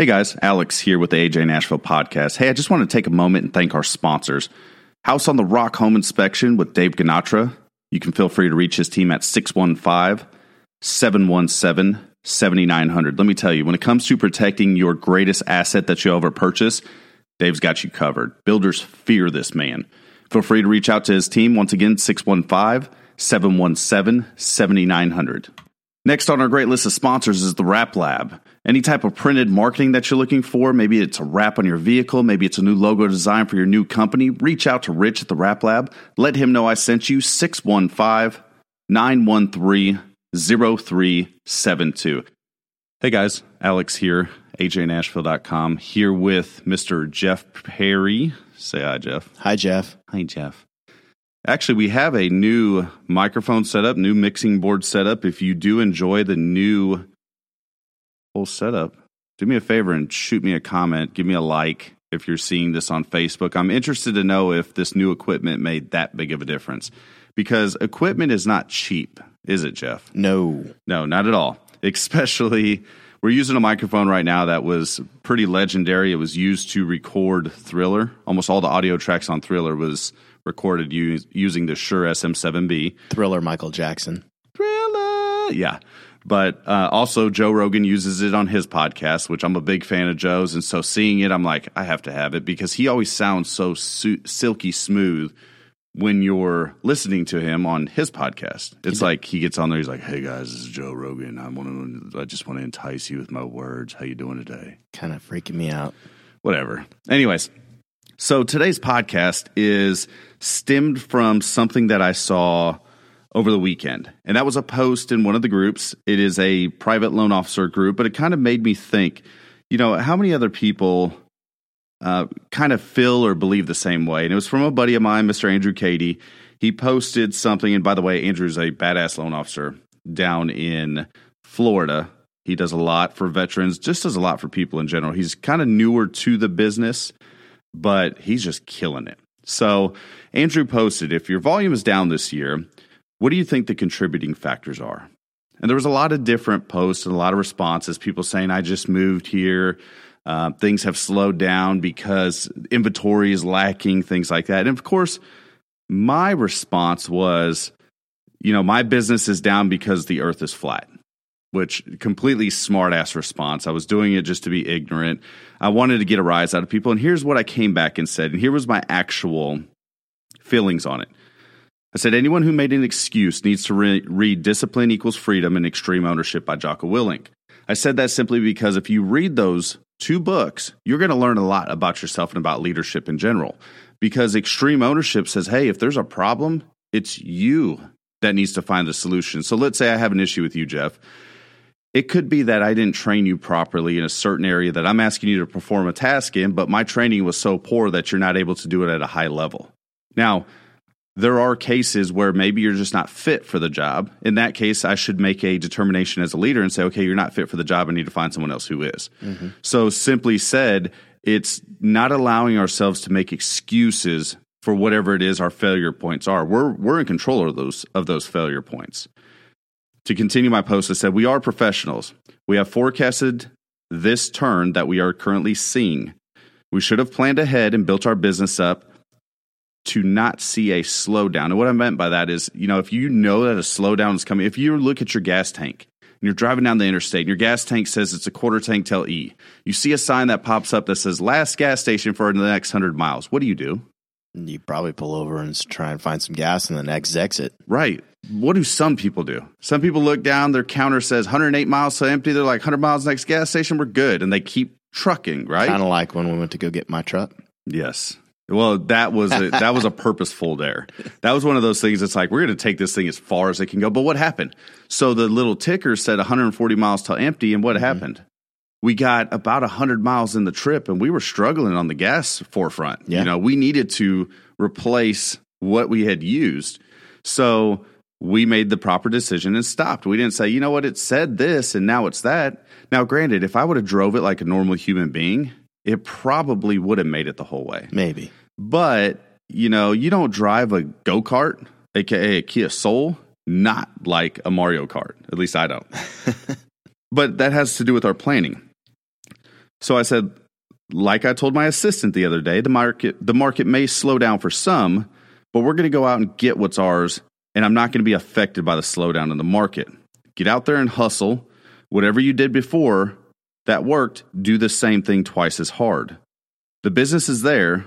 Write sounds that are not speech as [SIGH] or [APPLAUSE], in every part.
Hey guys, Alex here with the AJ Nashville podcast. Hey, I just want to take a moment and thank our sponsors. House on the Rock Home Inspection with Dave Ganatra. You can feel free to reach his team at 615 717 7900. Let me tell you, when it comes to protecting your greatest asset that you'll ever purchase, Dave's got you covered. Builders fear this man. Feel free to reach out to his team. Once again, 615 717 7900. Next on our great list of sponsors is the Wrap Lab. Any type of printed marketing that you're looking for, maybe it's a wrap on your vehicle, maybe it's a new logo design for your new company, reach out to Rich at the Wrap Lab. Let him know I sent you 615 913 0372. Hey guys, Alex here, ajnashville.com, here with Mr. Jeff Perry. Say hi, Jeff. Hi, Jeff. Hi, Jeff. Actually, we have a new microphone setup, new mixing board setup. If you do enjoy the new whole setup, do me a favor and shoot me a comment. Give me a like if you're seeing this on Facebook. I'm interested to know if this new equipment made that big of a difference because equipment is not cheap, is it, Jeff? No. No, not at all. [LAUGHS] Especially, we're using a microphone right now that was pretty legendary. It was used to record Thriller. Almost all the audio tracks on Thriller was recorded use, using the Shure SM7B. Thriller Michael Jackson. Thriller, yeah. But uh, also, Joe Rogan uses it on his podcast, which I'm a big fan of Joe's. And so seeing it, I'm like, I have to have it because he always sounds so su- silky smooth when you're listening to him on his podcast. It's like he gets on there, he's like, "Hey guys, this is Joe Rogan. I want to, I just want to entice you with my words. How you doing today?" Kind of freaking me out. Whatever. Anyways, so today's podcast is stemmed from something that I saw over the weekend. And that was a post in one of the groups. It is a private loan officer group, but it kind of made me think, you know, how many other people uh, kind of feel or believe the same way? And it was from a buddy of mine, Mr. Andrew Cady. He posted something, and by the way, Andrew's a badass loan officer down in Florida. He does a lot for veterans, just does a lot for people in general. He's kind of newer to the business, but he's just killing it. So, Andrew posted if your volume is down this year, what do you think the contributing factors are? And there was a lot of different posts and a lot of responses. People saying, I just moved here. Uh, things have slowed down because inventory is lacking, things like that. And of course, my response was, you know, my business is down because the earth is flat, which completely smart ass response. I was doing it just to be ignorant. I wanted to get a rise out of people. And here's what I came back and said. And here was my actual feelings on it. I said, anyone who made an excuse needs to re- read Discipline Equals Freedom and Extreme Ownership by Jocko Willink. I said that simply because if you read those two books, you're going to learn a lot about yourself and about leadership in general. Because extreme ownership says, hey, if there's a problem, it's you that needs to find the solution. So let's say I have an issue with you, Jeff. It could be that I didn't train you properly in a certain area that I'm asking you to perform a task in, but my training was so poor that you're not able to do it at a high level. Now, there are cases where maybe you're just not fit for the job. In that case, I should make a determination as a leader and say, okay, you're not fit for the job. I need to find someone else who is. Mm-hmm. So, simply said, it's not allowing ourselves to make excuses for whatever it is our failure points are. We're, we're in control of those, of those failure points. To continue my post, I said, We are professionals. We have forecasted this turn that we are currently seeing. We should have planned ahead and built our business up to not see a slowdown. And what I meant by that is, you know, if you know that a slowdown is coming, if you look at your gas tank and you're driving down the interstate and your gas tank says it's a quarter tank till E, you see a sign that pops up that says last gas station for the next 100 miles. What do you do? You probably pull over and try and find some gas in the next exit. Right. What do some people do? Some people look down, their counter says 108 miles to empty. They're like 100 miles next gas station, we're good. And they keep trucking, right? Kind of like when we went to go get my truck. Yes. Well, that was a, that was a [LAUGHS] purposeful there. That was one of those things. It's like we're going to take this thing as far as it can go. But what happened? So the little ticker said 140 miles till empty, and what mm-hmm. happened? We got about 100 miles in the trip, and we were struggling on the gas forefront. Yeah. You know, we needed to replace what we had used. So we made the proper decision and stopped. We didn't say, you know what, it said this and now it's that. Now, granted, if I would have drove it like a normal human being, it probably would have made it the whole way. Maybe. But, you know, you don't drive a go kart, aka a Kia Soul, not like a Mario Kart. At least I don't. [LAUGHS] but that has to do with our planning. So I said, like I told my assistant the other day, the market the market may slow down for some, but we're going to go out and get what's ours, and I'm not going to be affected by the slowdown in the market. Get out there and hustle. Whatever you did before that worked, do the same thing twice as hard. The business is there,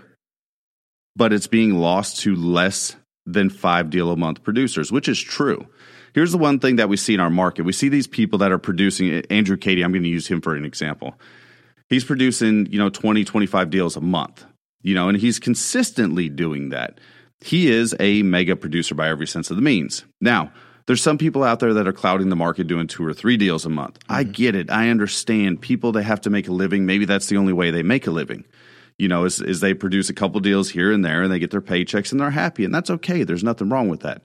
but it's being lost to less than five deal a month producers, which is true. Here's the one thing that we see in our market. We see these people that are producing Andrew Cady, I'm going to use him for an example. He's producing, you know, 20, 25 deals a month, you know, and he's consistently doing that. He is a mega producer by every sense of the means. Now, there's some people out there that are clouding the market doing two or three deals a month. Mm-hmm. I get it. I understand. People they have to make a living. Maybe that's the only way they make a living. You know, is, is they produce a couple deals here and there and they get their paychecks and they're happy. And that's okay. There's nothing wrong with that.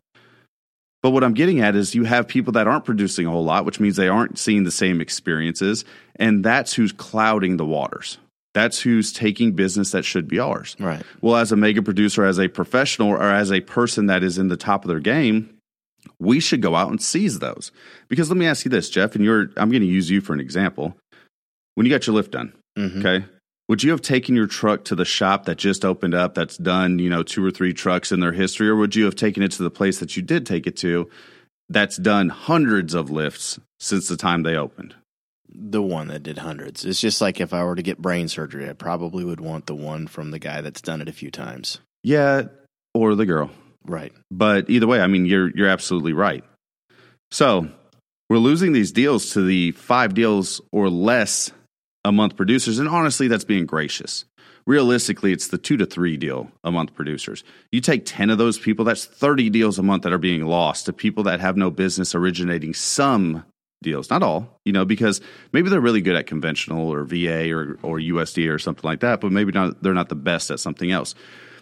But what I'm getting at is you have people that aren't producing a whole lot, which means they aren't seeing the same experiences. And that's who's clouding the waters. That's who's taking business that should be ours. Right. Well, as a mega producer, as a professional, or as a person that is in the top of their game, we should go out and seize those. Because let me ask you this, Jeff, and you're I'm going to use you for an example. When you got your lift done, mm-hmm. okay, would you have taken your truck to the shop that just opened up that's done, you know, two or three trucks in their history, or would you have taken it to the place that you did take it to that's done hundreds of lifts since the time they opened? The one that did hundreds. It's just like if I were to get brain surgery, I probably would want the one from the guy that's done it a few times. Yeah, or the girl. Right. But either way, I mean, you're you're absolutely right. So we're losing these deals to the five deals or less a month producers, and honestly, that's being gracious. Realistically, it's the two to three deal a month producers. You take 10 of those people, that's 30 deals a month that are being lost to people that have no business originating some deals, not all, you know, because maybe they're really good at conventional or VA or, or USD or something like that, but maybe not, they're not the best at something else.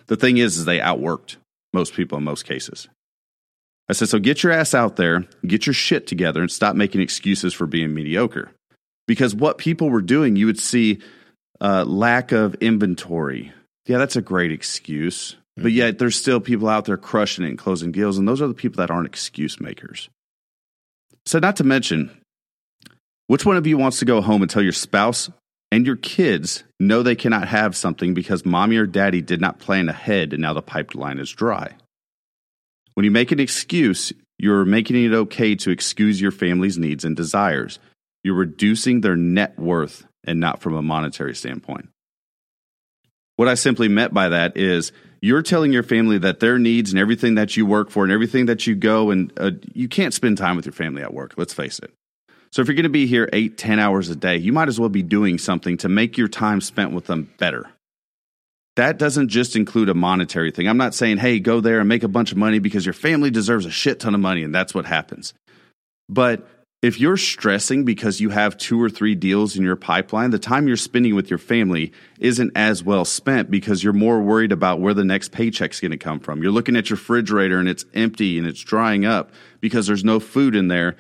The thing is, is they outworked most people in most cases. I said, so get your ass out there, get your shit together, and stop making excuses for being mediocre. Because what people were doing, you would see uh, lack of inventory. Yeah, that's a great excuse. Mm-hmm. But yet, there's still people out there crushing it and closing deals, and those are the people that aren't excuse makers. So, not to mention, which one of you wants to go home and tell your spouse and your kids know they cannot have something because mommy or daddy did not plan ahead and now the pipeline is dry? When you make an excuse, you're making it okay to excuse your family's needs and desires. You're reducing their net worth and not from a monetary standpoint. What I simply meant by that is you're telling your family that their needs and everything that you work for and everything that you go and uh, you can't spend time with your family at work. Let's face it. So if you're going to be here eight, ten hours a day, you might as well be doing something to make your time spent with them better. That doesn't just include a monetary thing. I'm not saying, hey, go there and make a bunch of money because your family deserves a shit ton of money and that's what happens. But if you're stressing because you have two or three deals in your pipeline, the time you're spending with your family isn't as well spent because you're more worried about where the next paycheck's going to come from. You're looking at your refrigerator and it's empty and it's drying up because there's no food in there.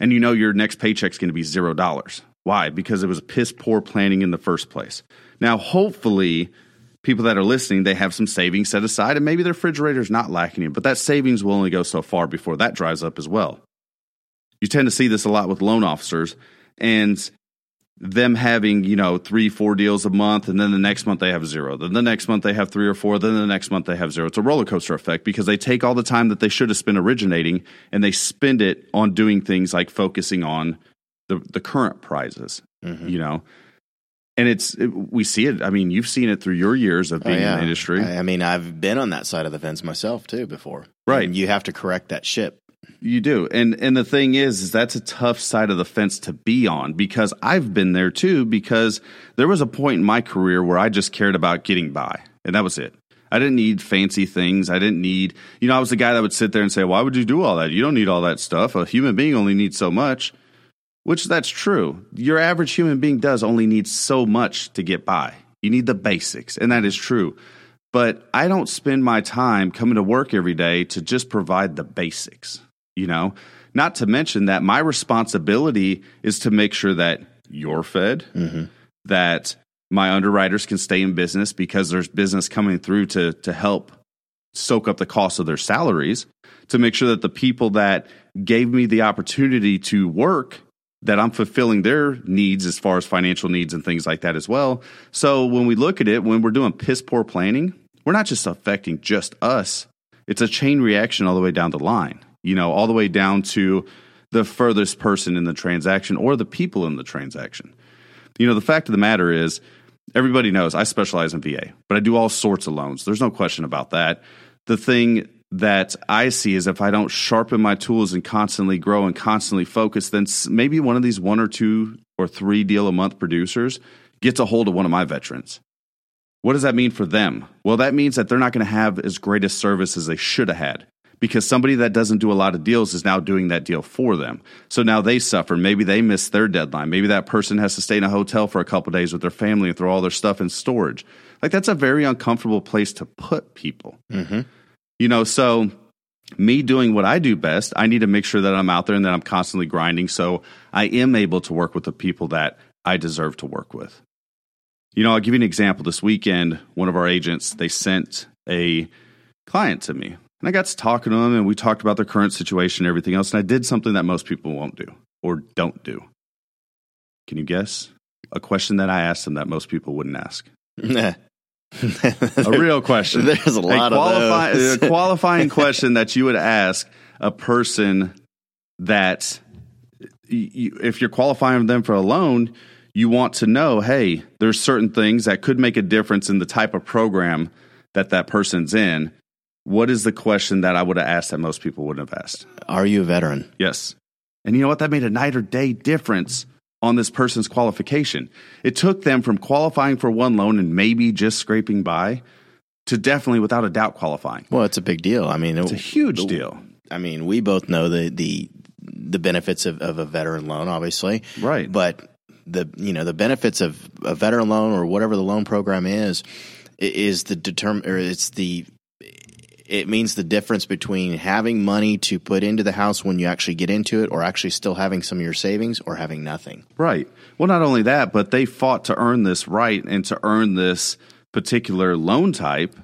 And you know your next paycheck's going to be zero dollars. Why? Because it was piss poor planning in the first place. Now, hopefully, people that are listening, they have some savings set aside and maybe their refrigerator's not lacking it, but that savings will only go so far before that dries up as well. You tend to see this a lot with loan officers and them having, you know, three, four deals a month, and then the next month they have zero. Then the next month they have three or four. Then the next month they have zero. It's a roller coaster effect because they take all the time that they should have spent originating and they spend it on doing things like focusing on the, the current prizes, mm-hmm. you know? And it's, it, we see it. I mean, you've seen it through your years of oh, being oh, yeah. in the industry. I, I mean, I've been on that side of the fence myself too before. Right. And you have to correct that ship you do. And and the thing is is that's a tough side of the fence to be on because I've been there too because there was a point in my career where I just cared about getting by and that was it. I didn't need fancy things. I didn't need, you know, I was the guy that would sit there and say, "Why would you do all that? You don't need all that stuff. A human being only needs so much." Which that's true. Your average human being does only need so much to get by. You need the basics, and that is true. But I don't spend my time coming to work every day to just provide the basics you know not to mention that my responsibility is to make sure that you're fed mm-hmm. that my underwriters can stay in business because there's business coming through to to help soak up the cost of their salaries to make sure that the people that gave me the opportunity to work that I'm fulfilling their needs as far as financial needs and things like that as well. So when we look at it, when we're doing piss poor planning, we're not just affecting just us. It's a chain reaction all the way down the line, you know, all the way down to the furthest person in the transaction or the people in the transaction. You know, the fact of the matter is, everybody knows I specialize in VA, but I do all sorts of loans. There's no question about that. The thing that I see is if I don't sharpen my tools and constantly grow and constantly focus, then maybe one of these one or two or three deal a month producers gets a hold of one of my veterans. What does that mean for them? Well, that means that they're not going to have as great a service as they should have had because somebody that doesn't do a lot of deals is now doing that deal for them. So now they suffer. Maybe they miss their deadline. Maybe that person has to stay in a hotel for a couple days with their family and throw all their stuff in storage. Like that's a very uncomfortable place to put people. Mm-hmm. You know, so me doing what I do best, I need to make sure that I'm out there and that I'm constantly grinding so I am able to work with the people that I deserve to work with. You know, I'll give you an example. This weekend, one of our agents, they sent a client to me. And I got to talking to them and we talked about their current situation and everything else. And I did something that most people won't do or don't do. Can you guess? A question that I asked them that most people wouldn't ask. a real question. [LAUGHS] There's a lot a qualify- of those. a [LAUGHS] qualifying question that you would ask a person that, you, if you're qualifying them for a loan, you want to know, hey, there's certain things that could make a difference in the type of program that that person's in. What is the question that I would have asked that most people wouldn't have asked? Are you a veteran? Yes. And you know what? That made a night or day difference on this person's qualification. It took them from qualifying for one loan and maybe just scraping by to definitely, without a doubt, qualifying. Well, it's a big deal. I mean, It's a huge deal. I mean, we both know the the the benefits of, of a veteran loan, obviously, Right. But the you know the benefits of a veteran loan or whatever the loan program is is the determine or it's the it means the difference between having money to put into the house when you actually get into it or actually still having some of your savings or having nothing. Right. Well, not only that, but they fought to earn this right and to earn this particular loan type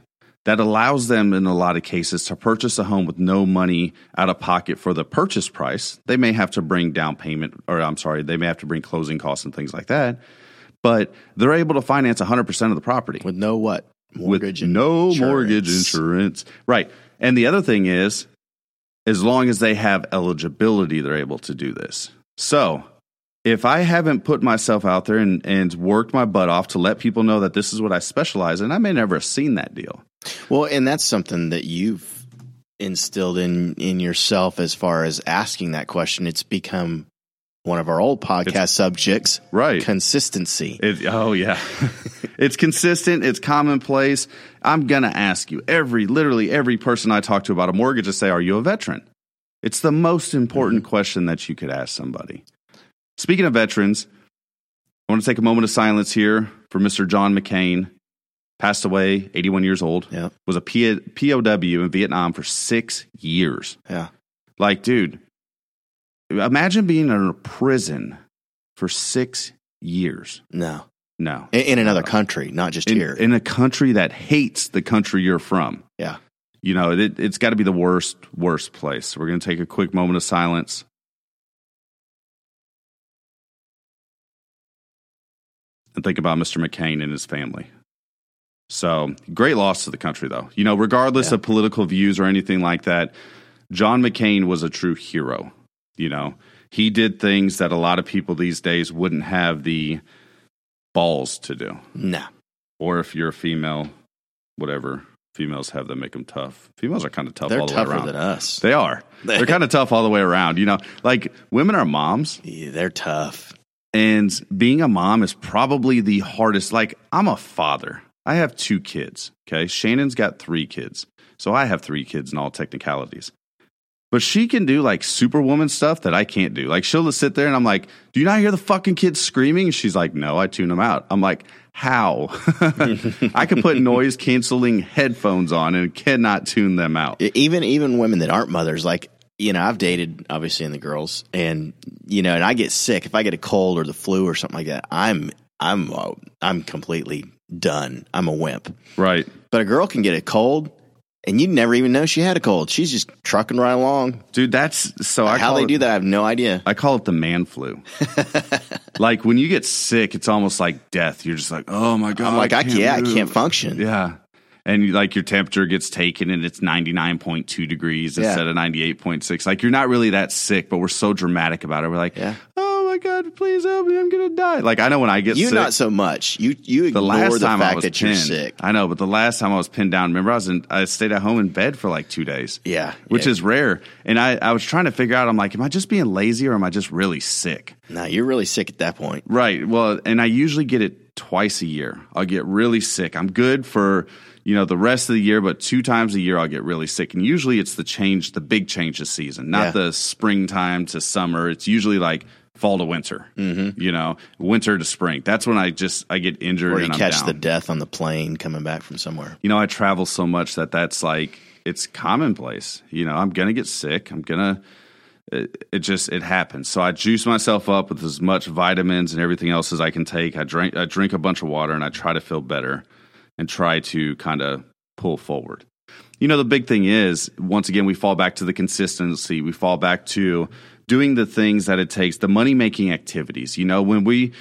that allows them, in a lot of cases, to purchase a home with no money out of pocket for the purchase price. They may have to bring down payment, or I'm sorry, they may have to bring closing costs and things like that, but they're able to finance 100% of the property With no what? Mortgage with no insurance. mortgage insurance. Right. And the other thing is, as long as they have eligibility, they're able to do this. So if I haven't put myself out there and, and worked my butt off to let people know that this is what I specialize in, I may never have seen that deal. Well, and that's something that you've instilled in in yourself as far as asking that question. It's become one of our old podcast subjects, Right. Consistency. It, oh yeah, [LAUGHS] it's consistent. It's commonplace. I'm gonna ask you every, literally every person I talk to about a mortgage to say, "Are you a veteran?" It's the most important mm-hmm. question that you could ask somebody. Speaking of veterans, I want to take a moment of silence here for Mr. John McCain. Passed away, 81 years old. Yeah. Was a P- POW in Vietnam for six years. Yeah. Like, dude, imagine being in a prison for six years. No. No. In, in another country, not just in, here. in a country that hates the country you're from. yeah. You know, it, it's got to be the worst, worst place. We're going to take a quick moment of silence. And think about Mr. McCain and his family. So, great loss to the country, though. You know, regardless Yeah. of political views or anything like that, John McCain was a true hero. You know, he did things that a lot of people these days wouldn't have the balls to do No. or if you're a female, whatever females have that make them tough. Females are kind of tough They're all the way tougher around. than us. They are. [LAUGHS] They're kind of tough all the way around. You know, like women are moms, Yeah, they're tough. and being a mom is probably the hardest. Like I'm a father. I have two kids. Okay, Shannon's got three kids, so I have three kids in all technicalities. But she can do like superwoman stuff that I can't do. Like she'll just sit there and I'm like, "Do you not hear the fucking kids screaming?" And she's like, "No, I tune them out." I'm like, "How?" [LAUGHS] I can put noise canceling headphones on and cannot tune them out. Even even women that aren't mothers, like you know, I've dated obviously in the girls, and you know, and I get sick if I get a cold or the flu or something like that. I'm I'm I'm completely done. I'm a wimp. Right. But a girl can get a cold and you'd never even know she had a cold. She's just trucking right along. Dude, that's so I How they it, do that, I have no idea. I call it the man flu. [LAUGHS] like when you get sick, it's almost like death. You're just like, oh my god, I'm like, I can't, yeah, I can't function. Yeah. And like your temperature gets taken and it's 99.2 degrees Yeah. instead of 98.6. Like you're not really that sick, but we're so dramatic about it. We're like, Yeah. oh my God, please help me. I'm going to die. Like I know when I get You sick. not so much. You you the ignore last the time I fact was that pinned, you're sick. I know, but the last time I was pinned down, remember I was in, I stayed at home in bed for like two days. Yeah, Which yeah. is rare. And I, I was trying to figure out, I'm like, am I just being lazy or am I just really sick? No, you're really sick at that point. Right. Well, and I usually get it twice a year. I'll get really sick. I'm good for, you know, the rest of the year, but two times a year I'll get really sick. And usually it's the change, the big change of season, not Yeah. the springtime to summer. It's usually like fall to winter, mm-hmm. you know, winter to spring. That's when I just, I get injured Or you and I'm catch the death on the plane coming back from somewhere. you know, I travel so much that that's like, it's commonplace. You know, I'm going to get sick. I'm going to, it, it just it happens. So I juice myself up with as much vitamins and everything else as I can take. I drink I drink a bunch of water and I try to feel better and try to kind of pull forward. You know, the big thing is once again we fall back to the consistency. We fall back to doing the things that it takes, the money making activities. You know, when we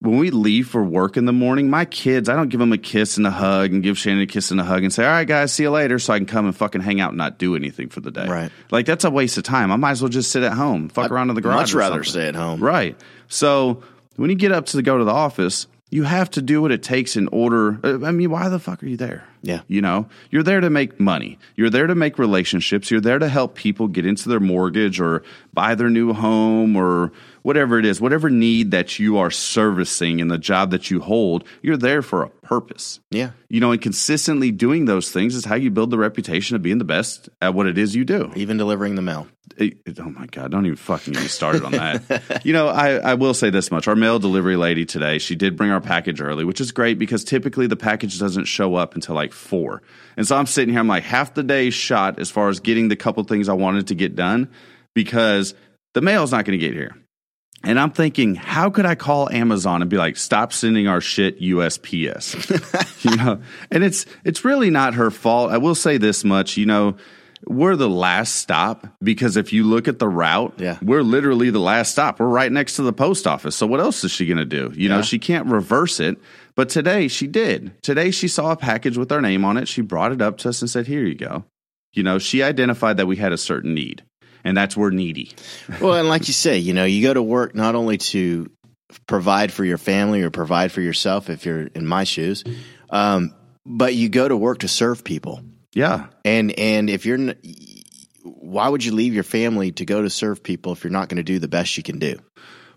when we leave for work in the morning, my kids, I don't give them a kiss and a hug and give Shannon a kiss and a hug and say, all right, guys, see you later, so I can come and fucking hang out and not do anything for the day. Right. Like, that's a waste of time. I might as well just sit at home, fuck around in the garage. Much or rather something. stay at home. Right. So when you get up to go to the office, you have to do what it takes in order. uh, I mean, why the fuck are you there? Yeah. You know, you're there to make money. You're there to make relationships. You're there to help people get into their mortgage or buy their new home or whatever it is, whatever need that you are servicing in the job that you hold, you're there for a purpose. Yeah. You know, and consistently doing those things is how you build the reputation of being the best at what it is you do. Even delivering the mail. It- it- oh my god! Don't even fucking get me started on that. [LAUGHS] you know, I, I will say this much: our mail delivery lady today, she did bring our package early, which is great because typically the package doesn't show up until like four. And so I'm sitting here, I'm like half the day shot as far as getting the couple things I wanted to get done because the mail's not going to get here. And I'm thinking, how could I call Amazon and be like, stop sending our shit USPS? [LAUGHS] you know, and it's it's really not her fault. I will say this much, you know, we're the last stop because if you look at the route, Yeah. we're literally the last stop. We're right next to the post office. So what else is she going to do? You know, she can't reverse it. But today she did. Today she saw a package with our name on it. She brought it up to us and said, "Here you go." You know, she identified that we had a certain need, and that's we're needy. Well, and like [LAUGHS] you say, you know, you go to work not only to provide for your family or provide for yourself if you're in my shoes, um, but you go to work to serve people. Yeah. And and if you're, why would you leave your family to go to serve people if you're not going to do the best you can do?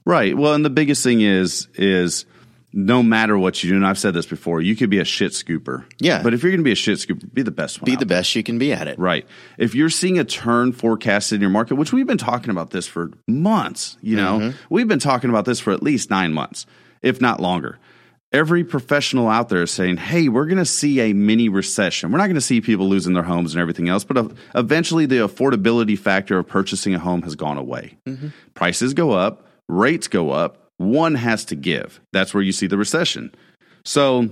Right. Well, and the biggest thing is is no matter what you do, and I've said this before, you could be a shit scooper. Yeah. But if you're going to be a shit scooper, be the best one. Be the best you can be at it. Right. If you're seeing a turn forecasted in your market, which we've been talking about this for months, you know, Mm-hmm. we've been talking about this for at least nine months, if not longer. Every professional out there is saying, hey, we're going to see a mini recession. We're not going to see people losing their homes and everything else, but eventually the affordability factor of purchasing a home has gone away. Mm-hmm. Prices go up, rates go up. One has to give. That's where you see the recession. So,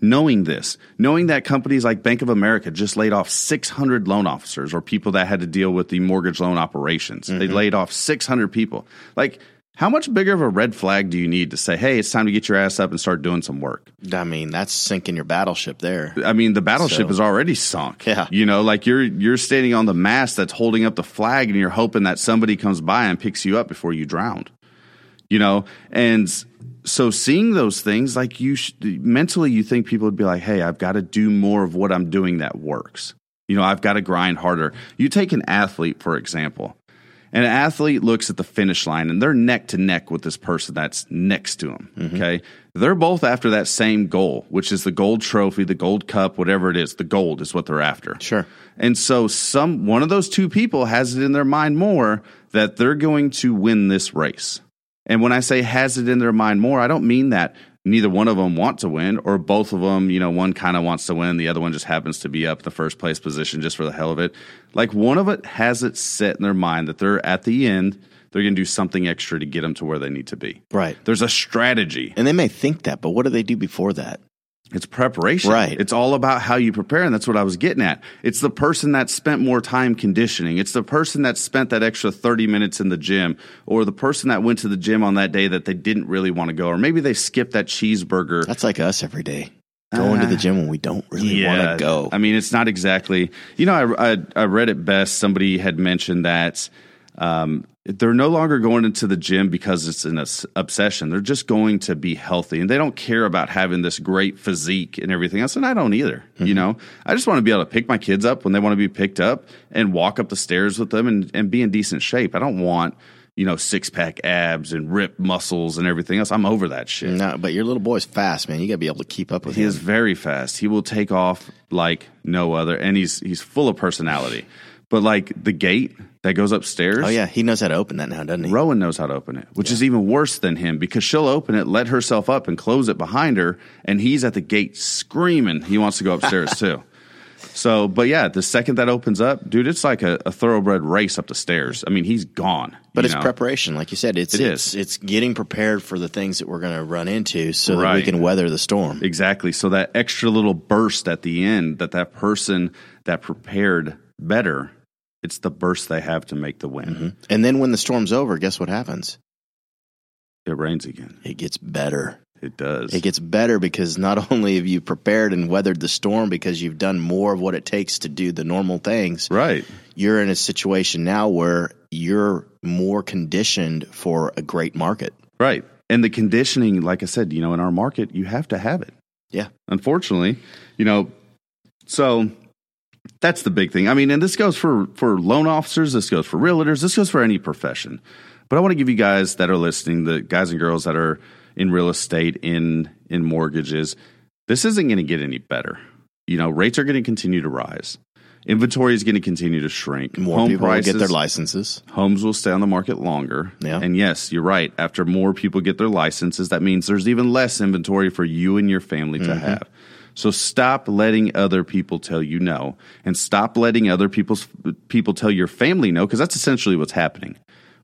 knowing this, knowing that companies like Bank of America just laid off 600 loan officers or people that had to deal with the mortgage loan operations, they mm-hmm. laid off 600 people. Like, how much bigger of a red flag do you need to say, hey, it's time to get your ass up and start doing some work? I mean, that's sinking your battleship there. I mean, the battleship So- is already sunk. Yeah. You know, like you're you're standing on the mast that's holding up the flag and you're hoping that somebody comes by and picks you up before you drown. You know, and so seeing those things like you sh- mentally you think people would be like, "Hey, I've got to do more of what I'm doing that works." You know, I've got to grind harder. You take an athlete for example. An athlete looks at the finish line and they're neck to neck with this person that's next to them. Mm-hmm. Okay. They're both after that same goal, which is the gold trophy, the gold cup, whatever it is. The gold is what they're after. Sure. And so some one of those two people has it in their mind more that they're going to win this race. And when I say has it in their mind more, I don't mean that neither one of them want to win or both of them, you know, one kind of wants to win, the other one just happens to be up in the first place position just for the hell of it. Like one of it has it set in their mind that they're at the end, they're going to do something extra to get them to where they need to be. Right. There's a strategy. And they may think that, but what do they do before that? It's preparation. Right. It's all about how you prepare. And that's what I was getting at. It's the person that spent more time conditioning. It's the person that spent that extra 30 minutes in the gym or the person that went to the gym on that day that they didn't really want to go. Or maybe they skipped that cheeseburger. That's like us every day. Uh, Going to the gym when we don't really want to go. I mean, it's not exactly, you know, I, I, I read it best. Somebody had mentioned that um, they're no longer going into the gym because it's an obsession. They're just going to be healthy and they don't care about having this great physique and everything else. And I don't either. Mm-hmm. You know, I just want to be able to pick my kids up when they want to be picked up and walk up the stairs with them and, and be in decent shape. I don't want, you know, six pack abs and ripped muscles and everything else. I'm over that shit. No, but your little boy's fast, man. You got to be able to keep up with he him. He is very fast. He will take off like no other, and he's he's full of personality. But like the gate that goes upstairs. Oh yeah, he knows how to open that now, doesn't he? Rowan knows how to open it, which yeah. is even worse than him because she'll open it, let herself up, and close it behind her, and he's at the gate screaming he wants to go upstairs [LAUGHS] too. So, but yeah, the second that opens up, dude, it's like a, a thoroughbred race up the stairs. I mean, he's gone. But it's know? preparation, like you said. It's, it it's, is. it's getting prepared for the things that we're going to run into, so right. that we can weather the storm. Exactly. So that extra little burst at the end, that that person that prepared better it's the burst they have to make the win. Mm-hmm. And then when the storm's over, guess what happens? It rains again. It gets better. It does. It gets better because not [LAUGHS] only have you prepared and weathered the storm because you've done more of what it takes to do the normal things. Right. You're in a situation now where you're more conditioned for a great market. Right. And the conditioning, like I said, you know, in our market, you have to have it. Yeah. Unfortunately, you know, so that's the big thing. I mean, and this goes for for loan officers, this goes for realtors, this goes for any profession. But I want to give you guys that are listening, the guys and girls that are in real estate, in in mortgages, this isn't going to get any better. You know, rates are going to continue to rise. Inventory is going to continue to shrink. More Home people prices, will get their licenses. Homes will stay on the market longer. Yeah. And yes, you're right. After more people get their licenses, that means there's even less inventory for you and your family to mm-hmm. have. So stop letting other people tell you no, and stop letting other people's people tell your family no, because that's essentially what's happening.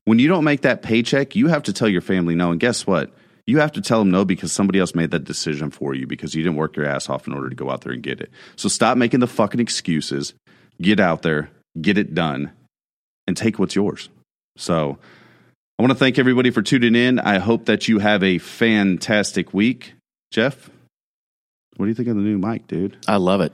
When you don't make that paycheck, you have to tell your family no, and guess what? You have to tell them no because somebody else made that decision for you because you didn't work your ass off in order to go out there and get it. So stop making the fucking excuses. Get out there, get it done, and take what's yours. So I want to thank everybody for tuning in. I hope that you have a fantastic week. Jeff, what do you think of the new mic, dude? I love it.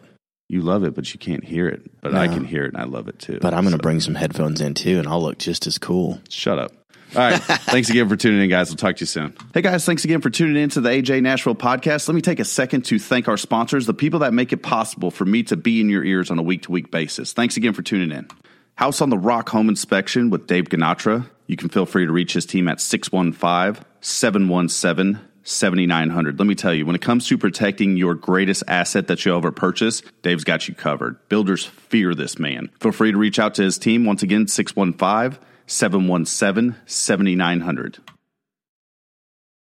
You love it, but you can't hear it. But no. I can hear it, and I love it too. But I'm going to so. bring some headphones in too, and I'll look just as cool. Shut up. All right. [LAUGHS] thanks again for tuning in, guys. We'll talk to you soon. Hey, guys. Thanks again for tuning in to the AJ Nashville podcast. Let me take a second to thank our sponsors, the people that make it possible for me to be in your ears on a week to week basis. Thanks again for tuning in. House on the Rock Home Inspection with Dave Ganatra. You can feel free to reach his team at 615 717 7900. Let me tell you, when it comes to protecting your greatest asset that you'll ever purchase, Dave's got you covered. Builders fear this man. Feel free to reach out to his team. Once again, 615 717 7900.